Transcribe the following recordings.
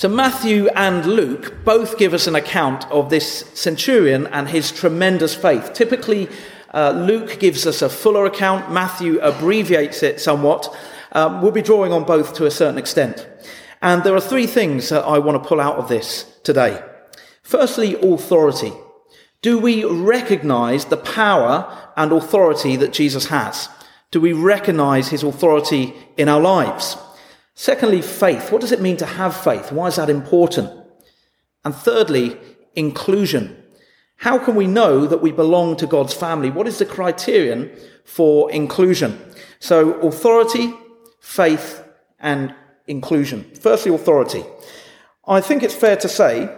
So Matthew and Luke both give us an account of this centurion and his tremendous faith. Typically, uh, Luke gives us a fuller account. Matthew abbreviates it somewhat. Um, we'll be drawing on both to a certain extent. And there are three things that I want to pull out of this today. Firstly, authority. Do we recognize the power and authority that Jesus has? Do we recognize his authority in our lives? Secondly, faith. What does it mean to have faith? Why is that important? And thirdly, inclusion. How can we know that we belong to God's family? What is the criterion for inclusion? So, authority, faith, and inclusion. Firstly, authority. I think it's fair to say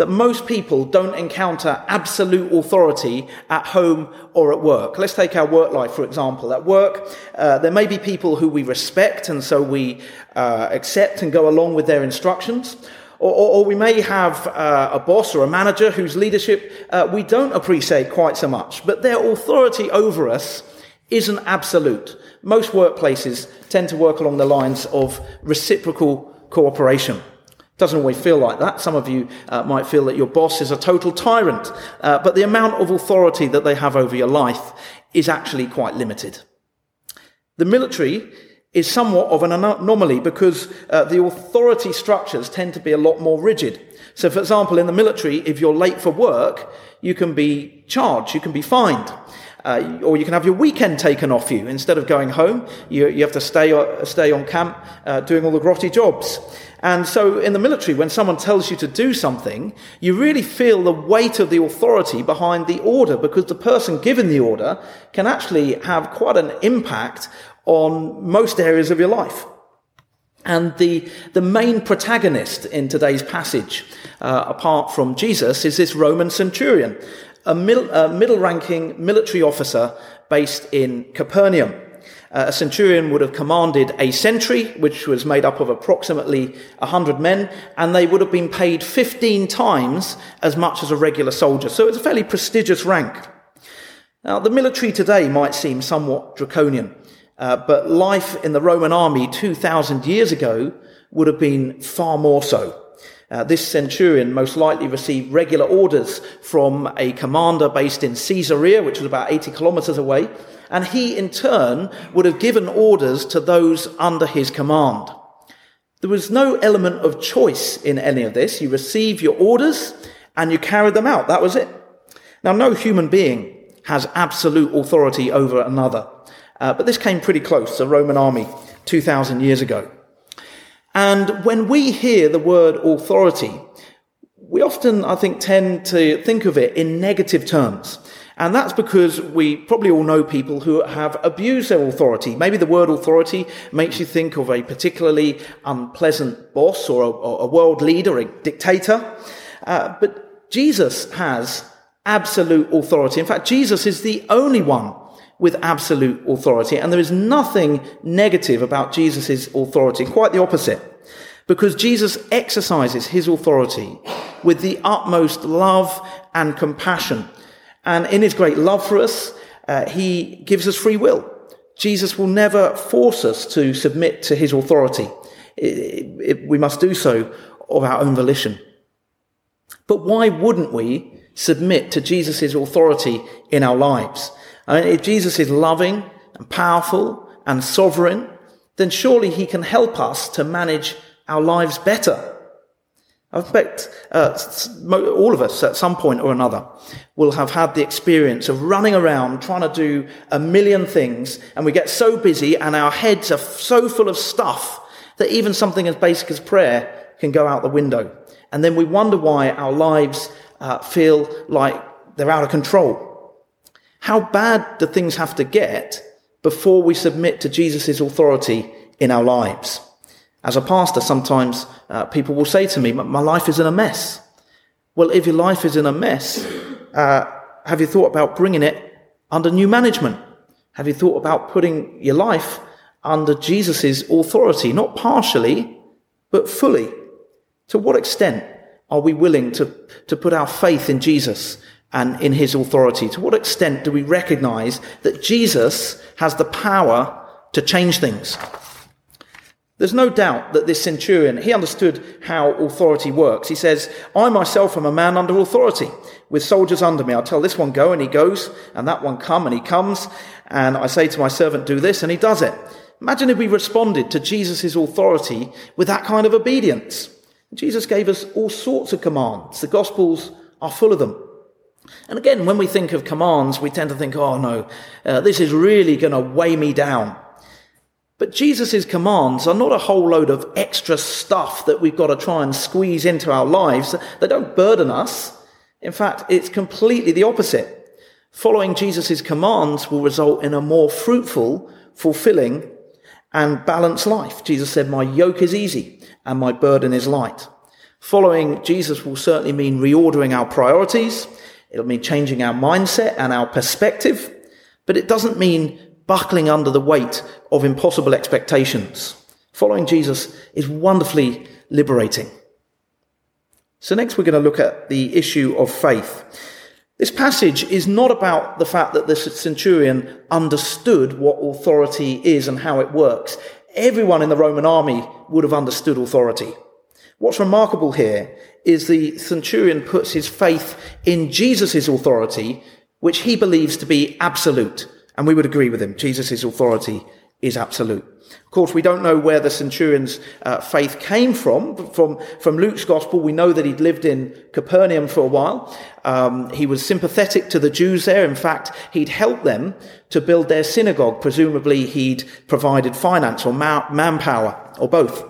that most people don't encounter absolute authority at home or at work. Let's take our work life, for example. At work, uh, there may be people who we respect and so we uh, accept and go along with their instructions. Or, or, or we may have uh, a boss or a manager whose leadership uh, we don't appreciate quite so much, but their authority over us isn't absolute. Most workplaces tend to work along the lines of reciprocal cooperation. Doesn't always feel like that. Some of you uh, might feel that your boss is a total tyrant, uh, but the amount of authority that they have over your life is actually quite limited. The military is somewhat of an anomaly because uh, the authority structures tend to be a lot more rigid. So, for example, in the military, if you're late for work, you can be charged, you can be fined. Uh, or you can have your weekend taken off you. Instead of going home, you, you have to stay, uh, stay on camp uh, doing all the grotty jobs. And so in the military, when someone tells you to do something, you really feel the weight of the authority behind the order because the person given the order can actually have quite an impact on most areas of your life. And the, the main protagonist in today's passage, uh, apart from Jesus, is this Roman centurion, a, mil, a middle ranking military officer based in Capernaum. Uh, a centurion would have commanded a century, which was made up of approximately 100 men, and they would have been paid 15 times as much as a regular soldier. So it's a fairly prestigious rank. Now, the military today might seem somewhat draconian, uh, but life in the Roman army 2,000 years ago would have been far more so. Uh, this centurion most likely received regular orders from a commander based in Caesarea, which was about 80 kilometers away, and he in turn would have given orders to those under his command. There was no element of choice in any of this. You receive your orders and you carry them out. That was it. Now, no human being has absolute authority over another. Uh, but this came pretty close, the Roman army 2,000 years ago. And when we hear the word authority, we often, I think, tend to think of it in negative terms. And that's because we probably all know people who have abused their authority. Maybe the word authority makes you think of a particularly unpleasant boss or a, a world leader, a dictator. Uh, but Jesus has absolute authority. In fact, Jesus is the only one with absolute authority. And there is nothing negative about Jesus' authority, quite the opposite. Because Jesus exercises his authority with the utmost love and compassion. And in his great love for us, uh, he gives us free will. Jesus will never force us to submit to his authority. It, it, we must do so of our own volition. But why wouldn't we submit to Jesus' authority in our lives? I mean, if Jesus is loving and powerful and sovereign, then surely he can help us to manage our lives better. I expect uh, all of us at some point or another will have had the experience of running around trying to do a million things, and we get so busy and our heads are so full of stuff that even something as basic as prayer can go out the window. And then we wonder why our lives uh, feel like they're out of control. How bad do things have to get before we submit to Jesus' authority in our lives? As a pastor, sometimes uh, people will say to me, My life is in a mess. Well, if your life is in a mess, uh, have you thought about bringing it under new management? Have you thought about putting your life under Jesus' authority, not partially, but fully? To what extent are we willing to, to put our faith in Jesus and in his authority? To what extent do we recognize that Jesus has the power to change things? There's no doubt that this centurion, he understood how authority works. He says, I myself am a man under authority with soldiers under me. I tell this one go and he goes and that one come and he comes. And I say to my servant, do this and he does it. Imagine if we responded to Jesus' authority with that kind of obedience. Jesus gave us all sorts of commands. The Gospels are full of them. And again, when we think of commands, we tend to think, oh no, uh, this is really going to weigh me down. But Jesus' commands are not a whole load of extra stuff that we've got to try and squeeze into our lives. They don't burden us. In fact, it's completely the opposite. Following Jesus' commands will result in a more fruitful, fulfilling, and balanced life. Jesus said, My yoke is easy and my burden is light. Following Jesus will certainly mean reordering our priorities. It'll mean changing our mindset and our perspective, but it doesn't mean buckling under the weight of impossible expectations. Following Jesus is wonderfully liberating. So, next we're going to look at the issue of faith. This passage is not about the fact that the centurion understood what authority is and how it works. Everyone in the Roman army would have understood authority. What's remarkable here is the centurion puts his faith in Jesus' authority, which he believes to be absolute. And we would agree with him. Jesus' authority is absolute. Of course, we don't know where the centurion's uh, faith came from. from. From Luke's gospel, we know that he'd lived in Capernaum for a while. Um, he was sympathetic to the Jews there. In fact, he'd helped them to build their synagogue. Presumably, he'd provided finance or ma- manpower or both.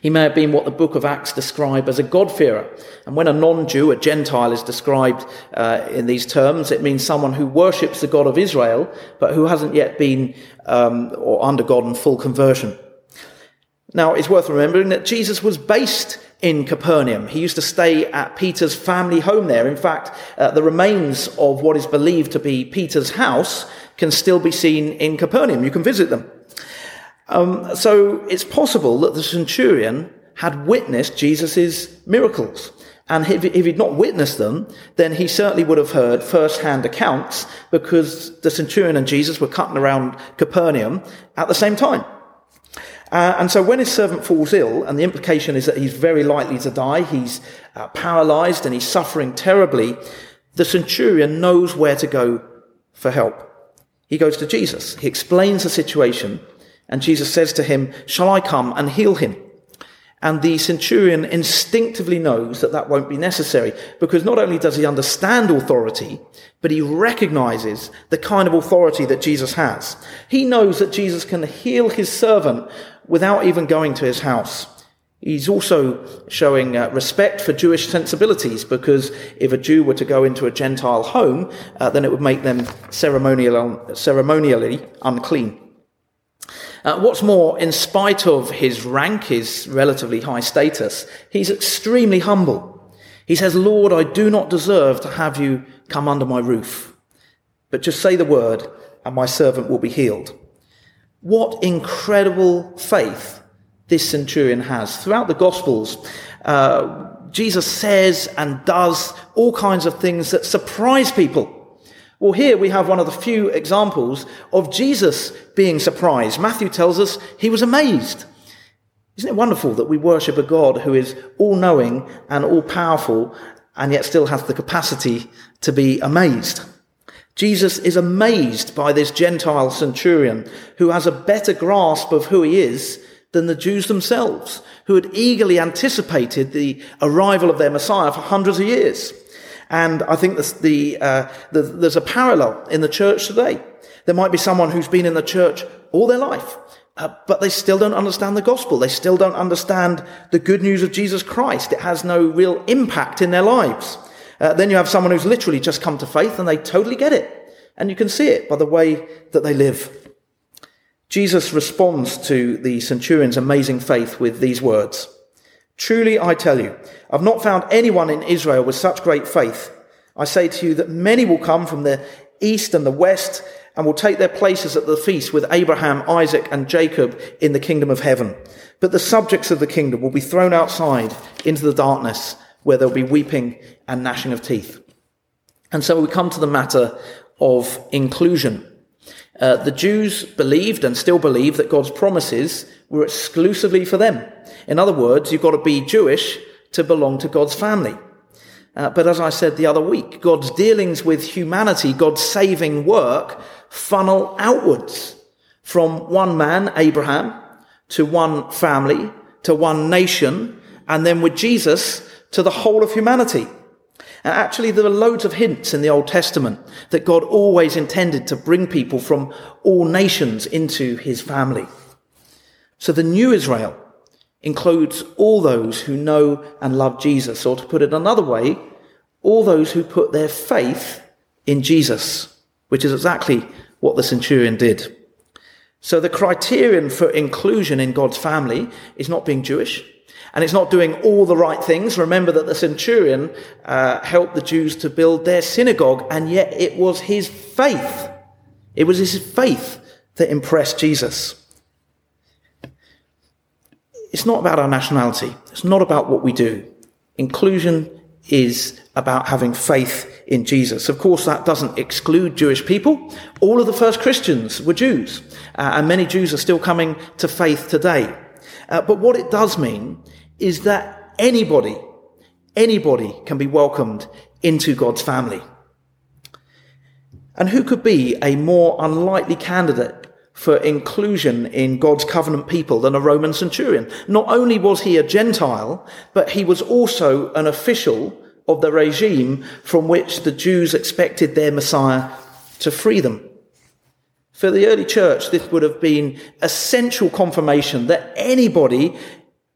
He may have been what the book of Acts describe as a God-fearer. And when a non-Jew, a Gentile, is described uh, in these terms, it means someone who worships the God of Israel, but who hasn't yet been um, or under God in full conversion. Now, it's worth remembering that Jesus was based in Capernaum. He used to stay at Peter's family home there. In fact, uh, the remains of what is believed to be Peter's house can still be seen in Capernaum. You can visit them. Um, so it's possible that the centurion had witnessed Jesus' miracles. And if, he'd not witnessed them, then he certainly would have heard first-hand accounts because the centurion and Jesus were cutting around Capernaum at the same time. Uh, and so when his servant falls ill, and the implication is that he's very likely to die, he's uh, paralyzed and he's suffering terribly, the centurion knows where to go for help. He goes to Jesus. He explains the situation and Jesus says to him, Shall I come and heal him? And the centurion instinctively knows that that won't be necessary because not only does he understand authority, but he recognizes the kind of authority that Jesus has. He knows that Jesus can heal his servant without even going to his house. He's also showing uh, respect for Jewish sensibilities because if a Jew were to go into a Gentile home, uh, then it would make them ceremonial, ceremonially unclean. Uh, what's more, in spite of his rank, his relatively high status, he's extremely humble. He says, Lord, I do not deserve to have you come under my roof, but just say the word and my servant will be healed. What incredible faith this centurion has. Throughout the Gospels, uh, Jesus says and does all kinds of things that surprise people. Well, here we have one of the few examples of Jesus being surprised. Matthew tells us he was amazed. Isn't it wonderful that we worship a God who is all knowing and all powerful and yet still has the capacity to be amazed? Jesus is amazed by this Gentile centurion who has a better grasp of who he is than the Jews themselves, who had eagerly anticipated the arrival of their Messiah for hundreds of years. And I think the, uh, the, there's a parallel in the church today. There might be someone who's been in the church all their life, uh, but they still don't understand the gospel. They still don't understand the good news of Jesus Christ. It has no real impact in their lives. Uh, then you have someone who's literally just come to faith and they totally get it. And you can see it by the way that they live. Jesus responds to the centurion's amazing faith with these words. Truly I tell you, I've not found anyone in Israel with such great faith. I say to you that many will come from the east and the west and will take their places at the feast with Abraham, Isaac, and Jacob in the kingdom of heaven. But the subjects of the kingdom will be thrown outside into the darkness where there'll be weeping and gnashing of teeth. And so we come to the matter of inclusion. Uh, the Jews believed and still believe that God's promises were exclusively for them. In other words, you've got to be Jewish to belong to God's family. Uh, but as I said the other week, God's dealings with humanity, God's saving work, funnel outwards from one man, Abraham, to one family, to one nation, and then with Jesus to the whole of humanity. And actually, there are loads of hints in the Old Testament that God always intended to bring people from all nations into his family. So the new Israel includes all those who know and love Jesus, or to put it another way, all those who put their faith in Jesus, which is exactly what the centurion did. So the criterion for inclusion in God's family is not being Jewish, and it's not doing all the right things. Remember that the centurion uh, helped the Jews to build their synagogue, and yet it was his faith. It was his faith that impressed Jesus. It's not about our nationality. It's not about what we do. Inclusion is about having faith in Jesus. Of course, that doesn't exclude Jewish people. All of the first Christians were Jews, uh, and many Jews are still coming to faith today. Uh, but what it does mean is that anybody, anybody can be welcomed into God's family. And who could be a more unlikely candidate for inclusion in God's covenant people than a Roman centurion? Not only was he a Gentile, but he was also an official of the regime from which the Jews expected their Messiah to free them. For the early church, this would have been essential confirmation that anybody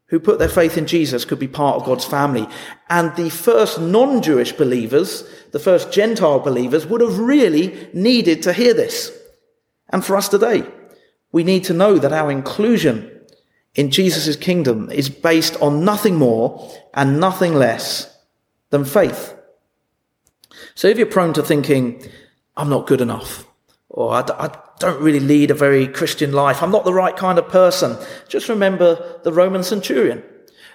who put their faith in Jesus could be part of God's family. And the first non-Jewish believers, the first Gentile believers would have really needed to hear this. And for us today, we need to know that our inclusion in Jesus' kingdom is based on nothing more and nothing less than faith. So if you're prone to thinking, I'm not good enough, or I, I don't really lead a very Christian life. I'm not the right kind of person. Just remember the Roman centurion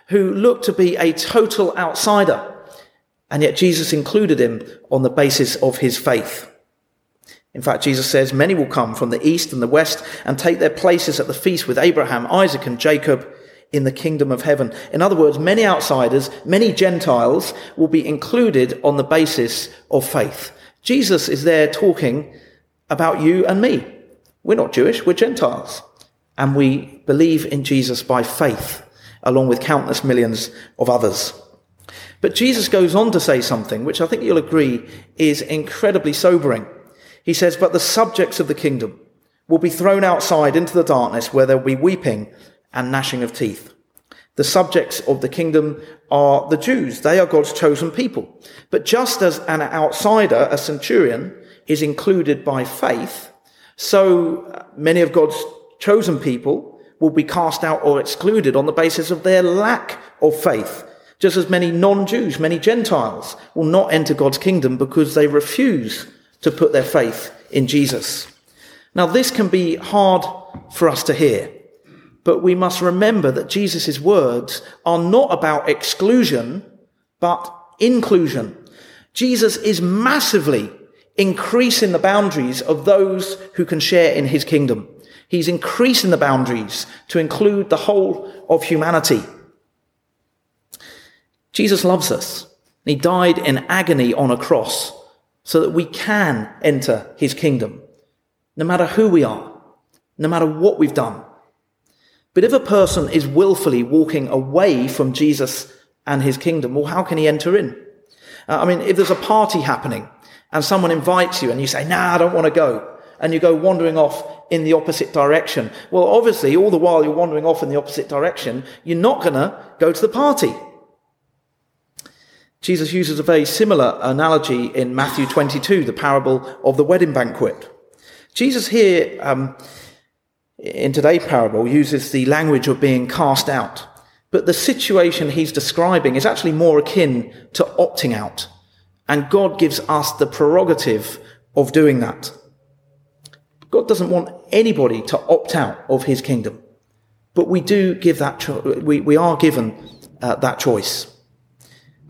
who looked to be a total outsider. And yet Jesus included him on the basis of his faith. In fact, Jesus says, many will come from the east and the west and take their places at the feast with Abraham, Isaac, and Jacob in the kingdom of heaven. In other words, many outsiders, many Gentiles will be included on the basis of faith. Jesus is there talking about you and me. We're not Jewish, we're Gentiles. And we believe in Jesus by faith, along with countless millions of others. But Jesus goes on to say something which I think you'll agree is incredibly sobering. He says, But the subjects of the kingdom will be thrown outside into the darkness where there will be weeping and gnashing of teeth. The subjects of the kingdom are the Jews. They are God's chosen people. But just as an outsider, a centurion, is included by faith, so many of God's chosen people will be cast out or excluded on the basis of their lack of faith. Just as many non-Jews, many Gentiles will not enter God's kingdom because they refuse to put their faith in Jesus. Now this can be hard for us to hear, but we must remember that Jesus' words are not about exclusion, but inclusion. Jesus is massively increasing the boundaries of those who can share in his kingdom. He's increasing the boundaries to include the whole of humanity. Jesus loves us. He died in agony on a cross so that we can enter his kingdom, no matter who we are, no matter what we've done. But if a person is willfully walking away from Jesus and his kingdom, well, how can he enter in? Uh, I mean, if there's a party happening and someone invites you and you say, nah, I don't want to go. And you go wandering off in the opposite direction. Well, obviously, all the while you're wandering off in the opposite direction, you're not going to go to the party. Jesus uses a very similar analogy in Matthew 22, the parable of the wedding banquet. Jesus here, um, in today's parable, uses the language of being cast out. But the situation he's describing is actually more akin to opting out. And God gives us the prerogative of doing that. God doesn't want anybody to opt out of his kingdom. But we do give that, cho- we, we are given uh, that choice.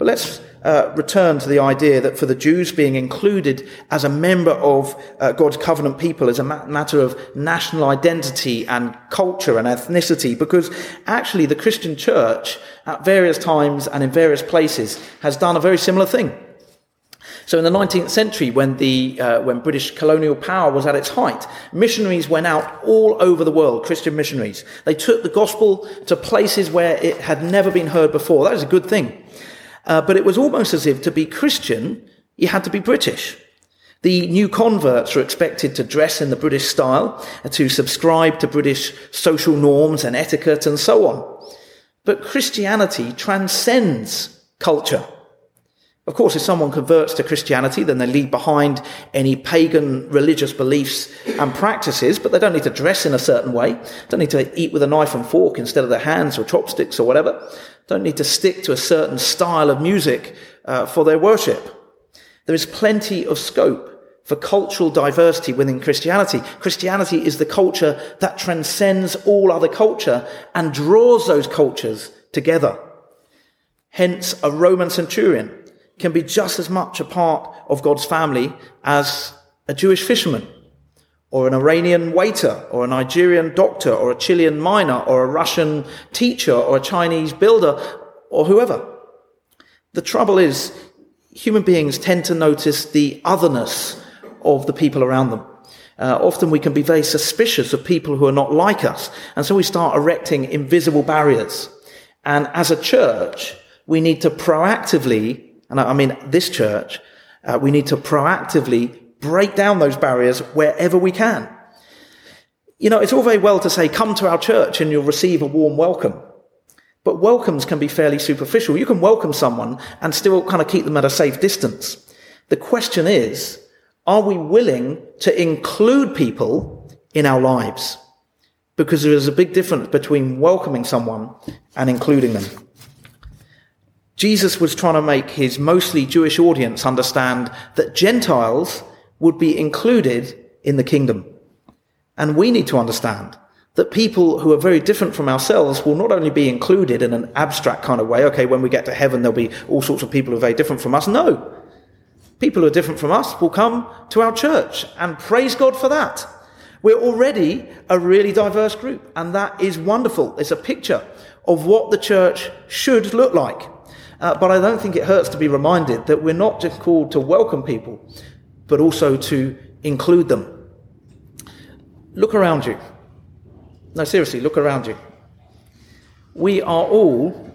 But let's uh, return to the idea that for the Jews being included as a member of uh, God's covenant people is a ma- matter of national identity and culture and ethnicity, because actually the Christian church at various times and in various places has done a very similar thing. So in the 19th century, when, the, uh, when British colonial power was at its height, missionaries went out all over the world, Christian missionaries. They took the gospel to places where it had never been heard before. That is a good thing. Uh, but it was almost as if to be Christian, you had to be British. The new converts were expected to dress in the British style, to subscribe to British social norms and etiquette and so on. But Christianity transcends culture. Of course, if someone converts to Christianity, then they leave behind any pagan religious beliefs and practices, but they don't need to dress in a certain way, don't need to eat with a knife and fork instead of their hands or chopsticks or whatever, don't need to stick to a certain style of music uh, for their worship. There is plenty of scope for cultural diversity within Christianity. Christianity is the culture that transcends all other culture and draws those cultures together. Hence, a Roman centurion can be just as much a part of God's family as a Jewish fisherman, or an Iranian waiter, or a Nigerian doctor, or a Chilean miner, or a Russian teacher, or a Chinese builder, or whoever. The trouble is, human beings tend to notice the otherness of the people around them. Uh, often we can be very suspicious of people who are not like us, and so we start erecting invisible barriers. And as a church, we need to proactively and I mean this church, uh, we need to proactively break down those barriers wherever we can. You know, it's all very well to say, come to our church and you'll receive a warm welcome. But welcomes can be fairly superficial. You can welcome someone and still kind of keep them at a safe distance. The question is, are we willing to include people in our lives? Because there is a big difference between welcoming someone and including them. Jesus was trying to make his mostly Jewish audience understand that Gentiles would be included in the kingdom. And we need to understand that people who are very different from ourselves will not only be included in an abstract kind of way, okay, when we get to heaven, there'll be all sorts of people who are very different from us. No. People who are different from us will come to our church and praise God for that. We're already a really diverse group, and that is wonderful. It's a picture of what the church should look like. Uh, but I don't think it hurts to be reminded that we're not just called to welcome people, but also to include them. Look around you. No, seriously, look around you. We are all,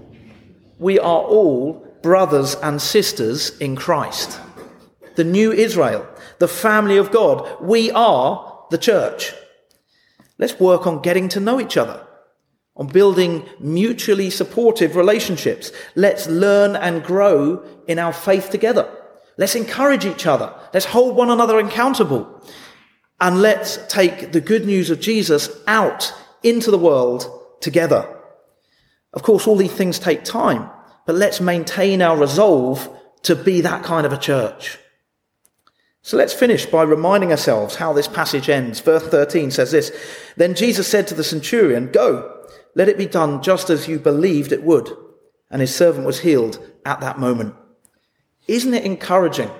we are all brothers and sisters in Christ. The new Israel, the family of God. We are the church. Let's work on getting to know each other on building mutually supportive relationships. Let's learn and grow in our faith together. Let's encourage each other. Let's hold one another accountable. And let's take the good news of Jesus out into the world together. Of course, all these things take time, but let's maintain our resolve to be that kind of a church. So let's finish by reminding ourselves how this passage ends. Verse 13 says this Then Jesus said to the centurion, Go let it be done just as you believed it would. And his servant was healed at that moment. Isn't it encouraging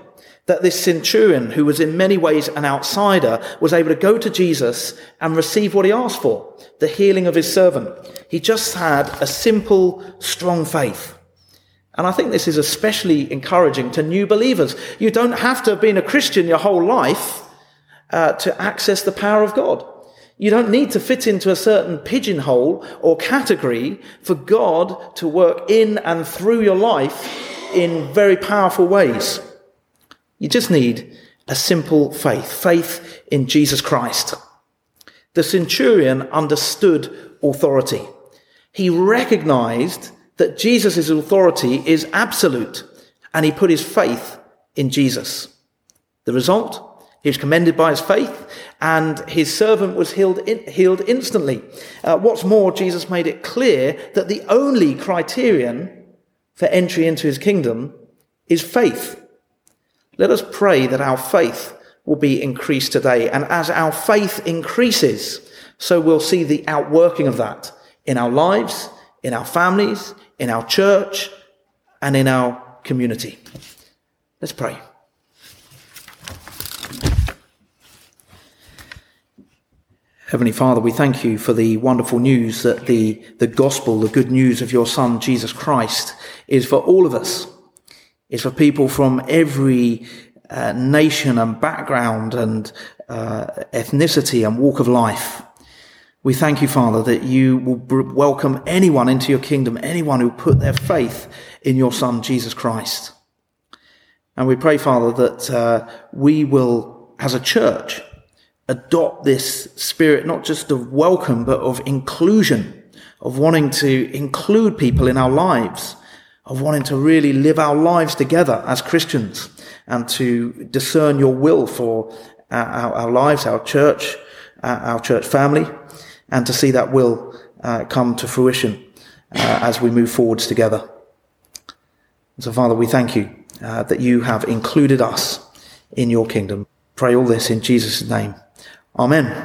that this centurion, who was in many ways an outsider, was able to go to Jesus and receive what he asked for, the healing of his servant? He just had a simple, strong faith. And I think this is especially encouraging to new believers. You don't have to have been a Christian your whole life uh, to access the power of God. You don't need to fit into a certain pigeonhole or category for God to work in and through your life in very powerful ways. You just need a simple faith, faith in Jesus Christ. The centurion understood authority. He recognized that Jesus' authority is absolute and he put his faith in Jesus. The result? He was commended by his faith, and his servant was healed, in, healed instantly. Uh, what's more, Jesus made it clear that the only criterion for entry into his kingdom is faith. Let us pray that our faith will be increased today. And as our faith increases, so we'll see the outworking of that in our lives, in our families, in our church, and in our community. Let's pray. Heavenly Father, we thank you for the wonderful news that the, the gospel, the good news of your Son, Jesus Christ, is for all of us. It's for people from every uh, nation and background and uh, ethnicity and walk of life. We thank you, Father, that you will welcome anyone into your kingdom, anyone who put their faith in your Son, Jesus Christ. And we pray, Father, that uh, we will, as a church, adopt this spirit not just of welcome, but of inclusion, of wanting to include people in our lives, of wanting to really live our lives together as Christians and to discern your will for our, our lives, our church, our church family, and to see that will uh, come to fruition uh, as we move forwards together. so, Father, we thank you uh, that you have included us in your kingdom. Pray all this in Jesus' name. Amen.